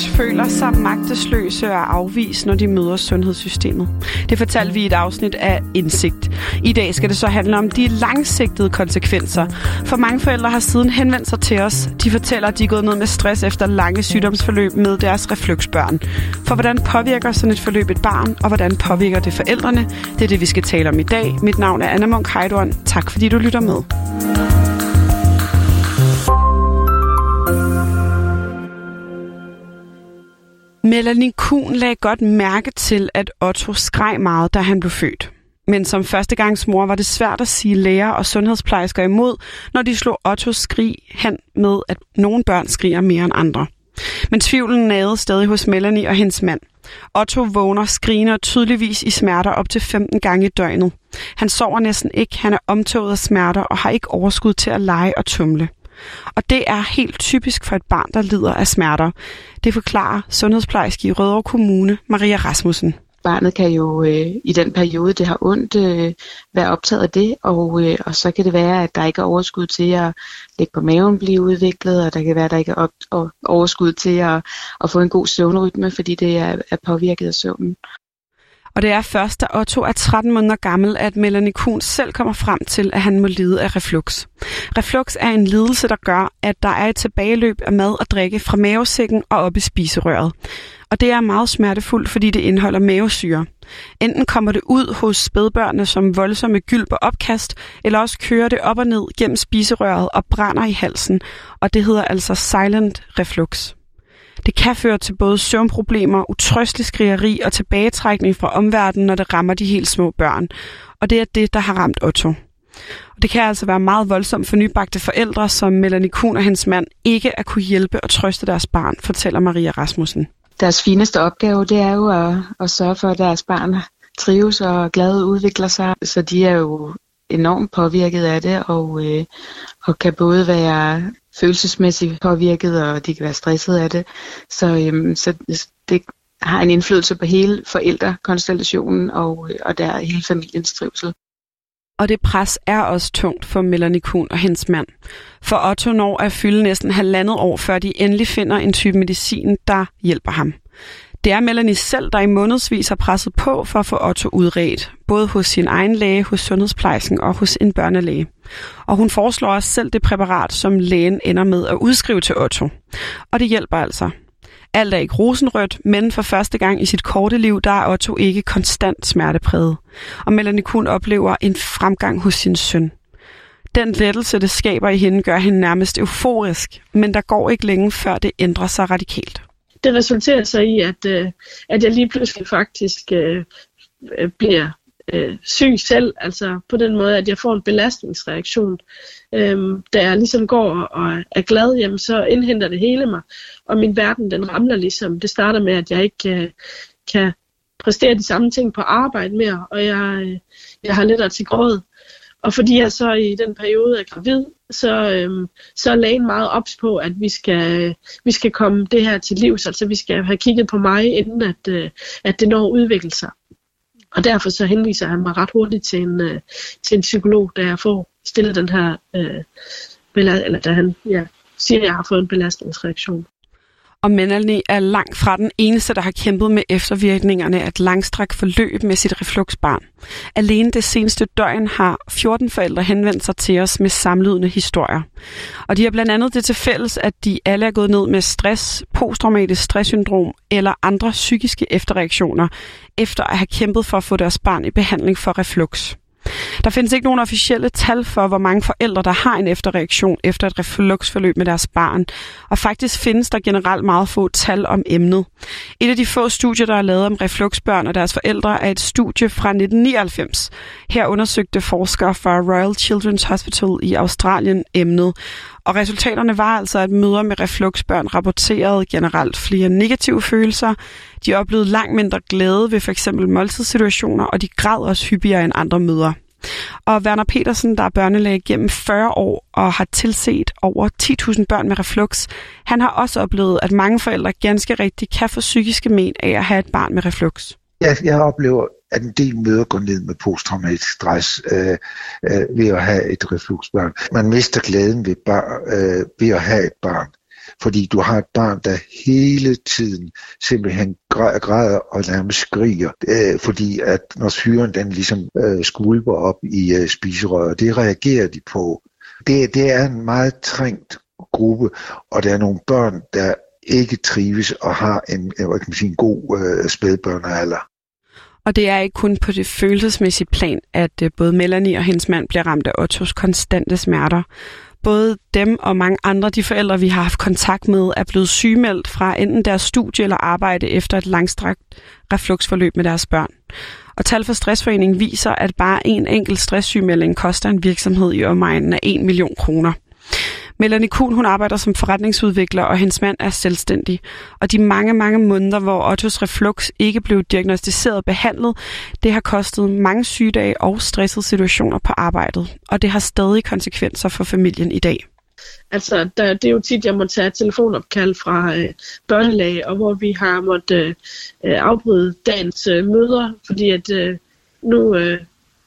reflux føler sig magtesløse og afvist, når de møder sundhedssystemet. Det fortalte vi i et afsnit af Indsigt. I dag skal det så handle om de langsigtede konsekvenser. For mange forældre har siden henvendt sig til os. De fortæller, at de er gået ned med stress efter lange sygdomsforløb med deres refluxbørn. For hvordan påvirker sådan et forløb et barn, og hvordan påvirker det forældrene? Det er det, vi skal tale om i dag. Mit navn er Anna Munk Heidorn. Tak fordi du lytter med. Melanie Kuhn lagde godt mærke til, at Otto skreg meget, da han blev født. Men som førstegangsmor var det svært at sige læger og sundhedsplejersker imod, når de slog Ottos skrig hen med, at nogle børn skriger mere end andre. Men tvivlen nagede stadig hos Melanie og hendes mand. Otto vågner skrigende og tydeligvis i smerter op til 15 gange i døgnet. Han sover næsten ikke, han er omtoget af smerter og har ikke overskud til at lege og tumle. Og det er helt typisk for et barn, der lider af smerter. Det forklarer sundhedsplejerske i Rødovre Kommune, Maria Rasmussen. Barnet kan jo øh, i den periode, det har ondt, øh, være optaget af det, og, øh, og så kan det være, at der ikke er overskud til at ligge på maven blive udviklet, og der kan være, at der ikke er op, og overskud til at, at få en god søvnrytme, fordi det er, er påvirket af søvnen. Og det er først, da Otto er 13 måneder gammel, at Melanie Kuhn selv kommer frem til, at han må lide af reflux. Reflux er en lidelse, der gør, at der er et tilbageløb af mad og drikke fra mavesækken og op i spiserøret. Og det er meget smertefuldt, fordi det indeholder mavesyre. Enten kommer det ud hos spædbørnene som voldsomme gylp og opkast, eller også kører det op og ned gennem spiserøret og brænder i halsen, og det hedder altså silent reflux. Det kan føre til både søvnproblemer, utrøstelig skrigeri og tilbagetrækning fra omverdenen, når det rammer de helt små børn. Og det er det, der har ramt Otto. Og det kan altså være meget voldsomt for nybagte forældre, som Melanie Kuhn og hendes mand ikke at kunne hjælpe og trøste deres barn, fortæller Maria Rasmussen. Deres fineste opgave, det er jo at, at sørge for, at deres barn trives og glad udvikler sig. Så de er jo enormt påvirket af det, og, øh, og kan både være følelsesmæssigt påvirket, og de kan være stresset af det. Så, øhm, så det har en indflydelse på hele forældrekonstellationen og, øh, og der hele familiens trivsel. Og det pres er også tungt for Melanie Kuhn og hendes mand. For Otto når at fylde næsten halvandet år, før de endelig finder en type medicin, der hjælper ham. Det er Melanie selv, der i månedsvis har presset på for at få Otto udredt, både hos sin egen læge, hos sundhedsplejersken og hos en børnelæge. Og hun foreslår også selv det præparat, som lægen ender med at udskrive til Otto. Og det hjælper altså. Alt er ikke rosenrødt, men for første gang i sit korte liv, der er Otto ikke konstant smertepræget. Og Melanie kun oplever en fremgang hos sin søn. Den lettelse, det skaber i hende, gør hende nærmest euforisk, men der går ikke længe, før det ændrer sig radikalt det resulterer så i, at, øh, at jeg lige pludselig faktisk øh, øh, bliver øh, syg selv, altså på den måde, at jeg får en belastningsreaktion. Øhm, da jeg ligesom går og er glad, jamen, så indhenter det hele mig, og min verden den ramler ligesom. Det starter med, at jeg ikke øh, kan præstere de samme ting på arbejde mere, og jeg, øh, jeg har lidt til gråd. Og fordi jeg så i den periode er gravid, så, øhm, så er lægen meget ops på, at vi skal, vi skal komme det her til livs. Altså vi skal have kigget på mig, inden at, øh, at det når at udvikle sig. Og derfor så henviser han mig ret hurtigt til en, øh, til en psykolog, da jeg får stillet den her, øh, eller da han ja, siger, at jeg har fået en belastningsreaktion og Melanie er langt fra den eneste, der har kæmpet med eftervirkningerne af et langstrakt forløb med sit refluxbarn. Alene det seneste døgn har 14 forældre henvendt sig til os med samlydende historier. Og de har blandt andet det til fælles, at de alle er gået ned med stress, posttraumatisk stresssyndrom eller andre psykiske efterreaktioner, efter at have kæmpet for at få deres barn i behandling for reflux. Der findes ikke nogen officielle tal for, hvor mange forældre, der har en efterreaktion efter et refluxforløb med deres barn. Og faktisk findes der generelt meget få tal om emnet. Et af de få studier, der er lavet om refluxbørn og deres forældre, er et studie fra 1999. Her undersøgte forskere fra Royal Children's Hospital i Australien emnet. Og resultaterne var altså, at møder med refluxbørn rapporterede generelt flere negative følelser. De oplevede langt mindre glæde ved f.eks. måltidssituationer, og de græd også hyppigere end andre møder. Og Werner Petersen, der er børnelæge gennem 40 år og har tilset over 10.000 børn med reflux, han har også oplevet, at mange forældre ganske rigtigt kan få psykiske men af at have et barn med reflux. Jeg, jeg oplever, at en del møder går ned med posttraumatisk stress øh, øh, ved at have et refluxbarn. Man mister glæden ved, bar, øh, ved at have et barn. Fordi du har et barn, der hele tiden simpelthen græder og nærmest skriger, øh, fordi at når syren den ligesom øh, skulper op i øh, spiserøret, det reagerer de på. Det, det er en meget trængt gruppe, og der er nogle børn, der ikke trives og har en, øh, jeg kan man sige, en god øh, spædbørnealder. Og det er ikke kun på det følelsesmæssige plan, at øh, både Melanie og hendes mand bliver ramt af Ottos konstante smerter. Både dem og mange andre de forældre, vi har haft kontakt med, er blevet sygemeldt fra enten deres studie eller arbejde efter et langstrakt refluksforløb med deres børn. Og tal for Stressforeningen viser, at bare en enkelt stresssygemelding koster en virksomhed i omegnen af 1 million kroner. Melanie Kuhn, hun arbejder som forretningsudvikler, og hendes mand er selvstændig. Og de mange, mange måneder, hvor Ottos reflux ikke blev diagnostiseret og behandlet, det har kostet mange sygedage og stressede situationer på arbejdet. Og det har stadig konsekvenser for familien i dag. Altså, der, det er jo tit, jeg må tage telefonopkald fra øh, børnelag, og hvor vi har måttet øh, øh, afbryde dagens øh, møder, fordi at øh, nu, øh,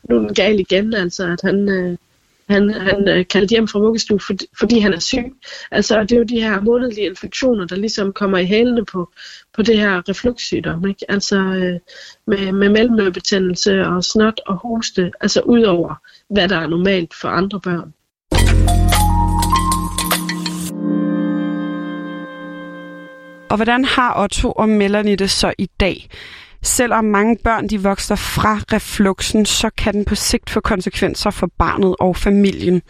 nu er den gal igen, altså at han, øh, han, han øh, kaldt hjem fra vuggestue, for, fordi han er syg. Altså, det er jo de her månedlige infektioner, der ligesom kommer i hælene på, på det her refluxsygdom. Ikke? Altså øh, med, med mellemmødebetændelse og snot og hoste, altså ud over, hvad der er normalt for andre børn. Og hvordan har Otto og Melanie det så i dag? Selvom mange børn de vokser fra refluxen, så kan den på sigt få konsekvenser for barnet og familien.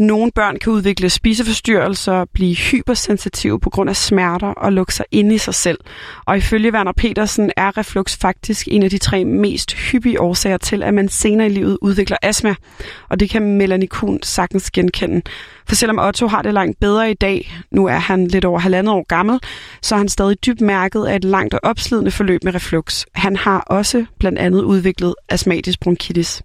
Nogle børn kan udvikle spiseforstyrrelser, blive hypersensitive på grund af smerter og lukke sig ind i sig selv. Og ifølge Werner Petersen er reflux faktisk en af de tre mest hyppige årsager til, at man senere i livet udvikler astma. Og det kan Melanie Kuhn sagtens genkende. For selvom Otto har det langt bedre i dag, nu er han lidt over halvandet år gammel, så er han stadig dybt mærket af et langt og opslidende forløb med reflux. Han har også blandt andet udviklet astmatisk bronkitis.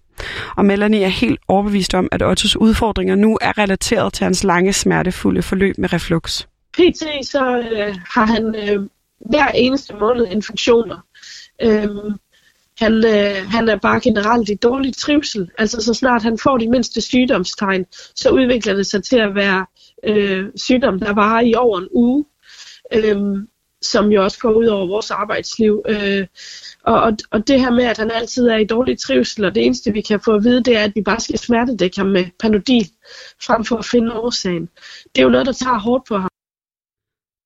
Og Melanie er helt overbevist om, at Ottos udfordringer nu er relateret til hans lange, smertefulde forløb med reflux. PT så øh, har han øh, hver eneste måned infektioner. Øh, han, øh, han er bare generelt i dårlig trivsel. Altså så snart han får de mindste sygdomstegn, så udvikler det sig til at være øh, sygdom, der varer i over en uge. Øhm, som jo også går ud over vores arbejdsliv. Øh, og, og, og det her med, at han altid er i dårlig trivsel, og det eneste vi kan få at vide, det er, at vi bare skal smertedække ham med panodil, frem for at finde årsagen. Det er jo noget, der tager hårdt på ham.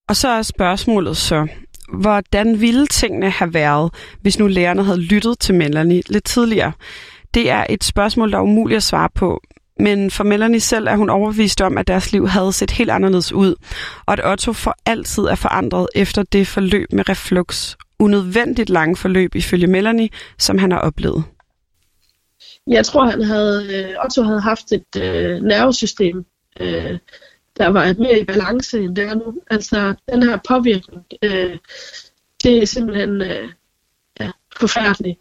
Og så er spørgsmålet så, hvordan ville tingene have været, hvis nu lærerne havde lyttet til Melanie lidt tidligere? Det er et spørgsmål, der er umuligt at svare på, men for Melanie selv er hun overbevist om, at deres liv havde set helt anderledes ud, og at Otto for altid er forandret efter det forløb med reflux. Unødvendigt lange forløb ifølge Melanie, som han har oplevet. Jeg tror, han havde, øh, Otto havde haft et øh, nervesystem, øh, der var mere i balance end det er nu. Altså, den her påvirkning, øh, det er simpelthen øh, ja, forfærdeligt.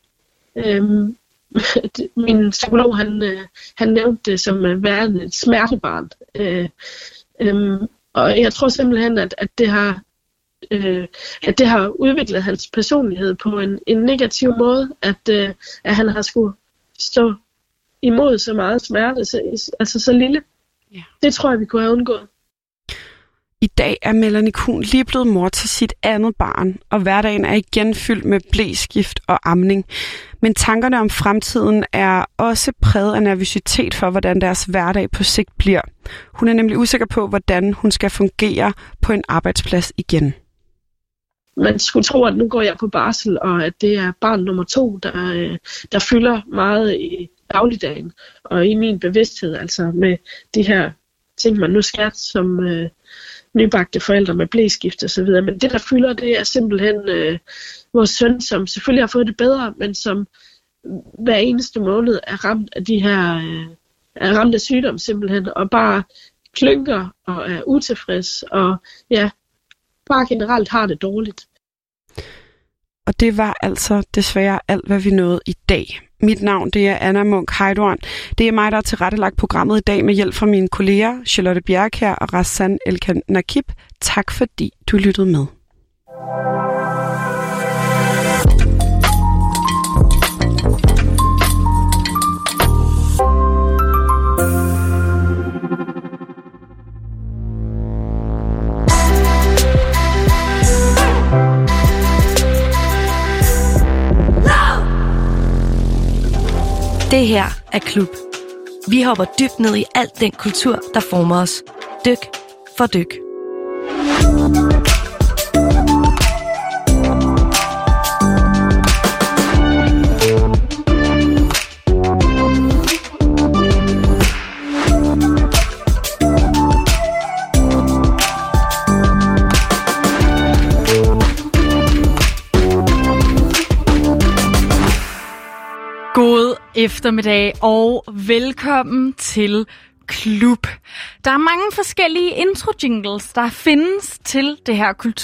Øhm, min psykolog, han, øh, han nævnte det som værende et smertebarn. Øh, øh, og jeg tror simpelthen, at, at det har øh, at det har udviklet hans personlighed på en, en negativ måde, at, øh, at han har skulle stå imod så meget smerte, så, altså så lille. Ja. Det tror jeg, vi kunne have undgået. I dag er Melanie Kuhn lige blevet mor til sit andet barn, og hverdagen er igen fyldt med blæskift og amning. Men tankerne om fremtiden er også præget af nervøsitet for, hvordan deres hverdag på sigt bliver. Hun er nemlig usikker på, hvordan hun skal fungere på en arbejdsplads igen. Man skulle tro, at nu går jeg på barsel, og at det er barn nummer to, der, øh, der fylder meget i dagligdagen og i min bevidsthed, altså med de her ting, man nu skal som, øh, nybagte forældre med blæskift og så videre. Men det, der fylder, det er simpelthen øh, vores søn, som selvfølgelig har fået det bedre, men som hver eneste måned er ramt af de her øh, er ramt af sygdom simpelthen, og bare klynker og er utilfreds, og ja, bare generelt har det dårligt. Og det var altså desværre alt, hvad vi nåede i dag. Mit navn det er Anna Munk Heidorn. Det er mig, der har tilrettelagt programmet i dag med hjælp fra mine kolleger Charlotte Bjerg og Rassan Elkan Nakib. Tak fordi du lyttede med. Det her er Klub. Vi hopper dybt ned i alt den kultur, der former os. Dyk for dyk. Eftermiddag og velkommen til Klub. Der er mange forskellige intro jingles, der findes til det her kultur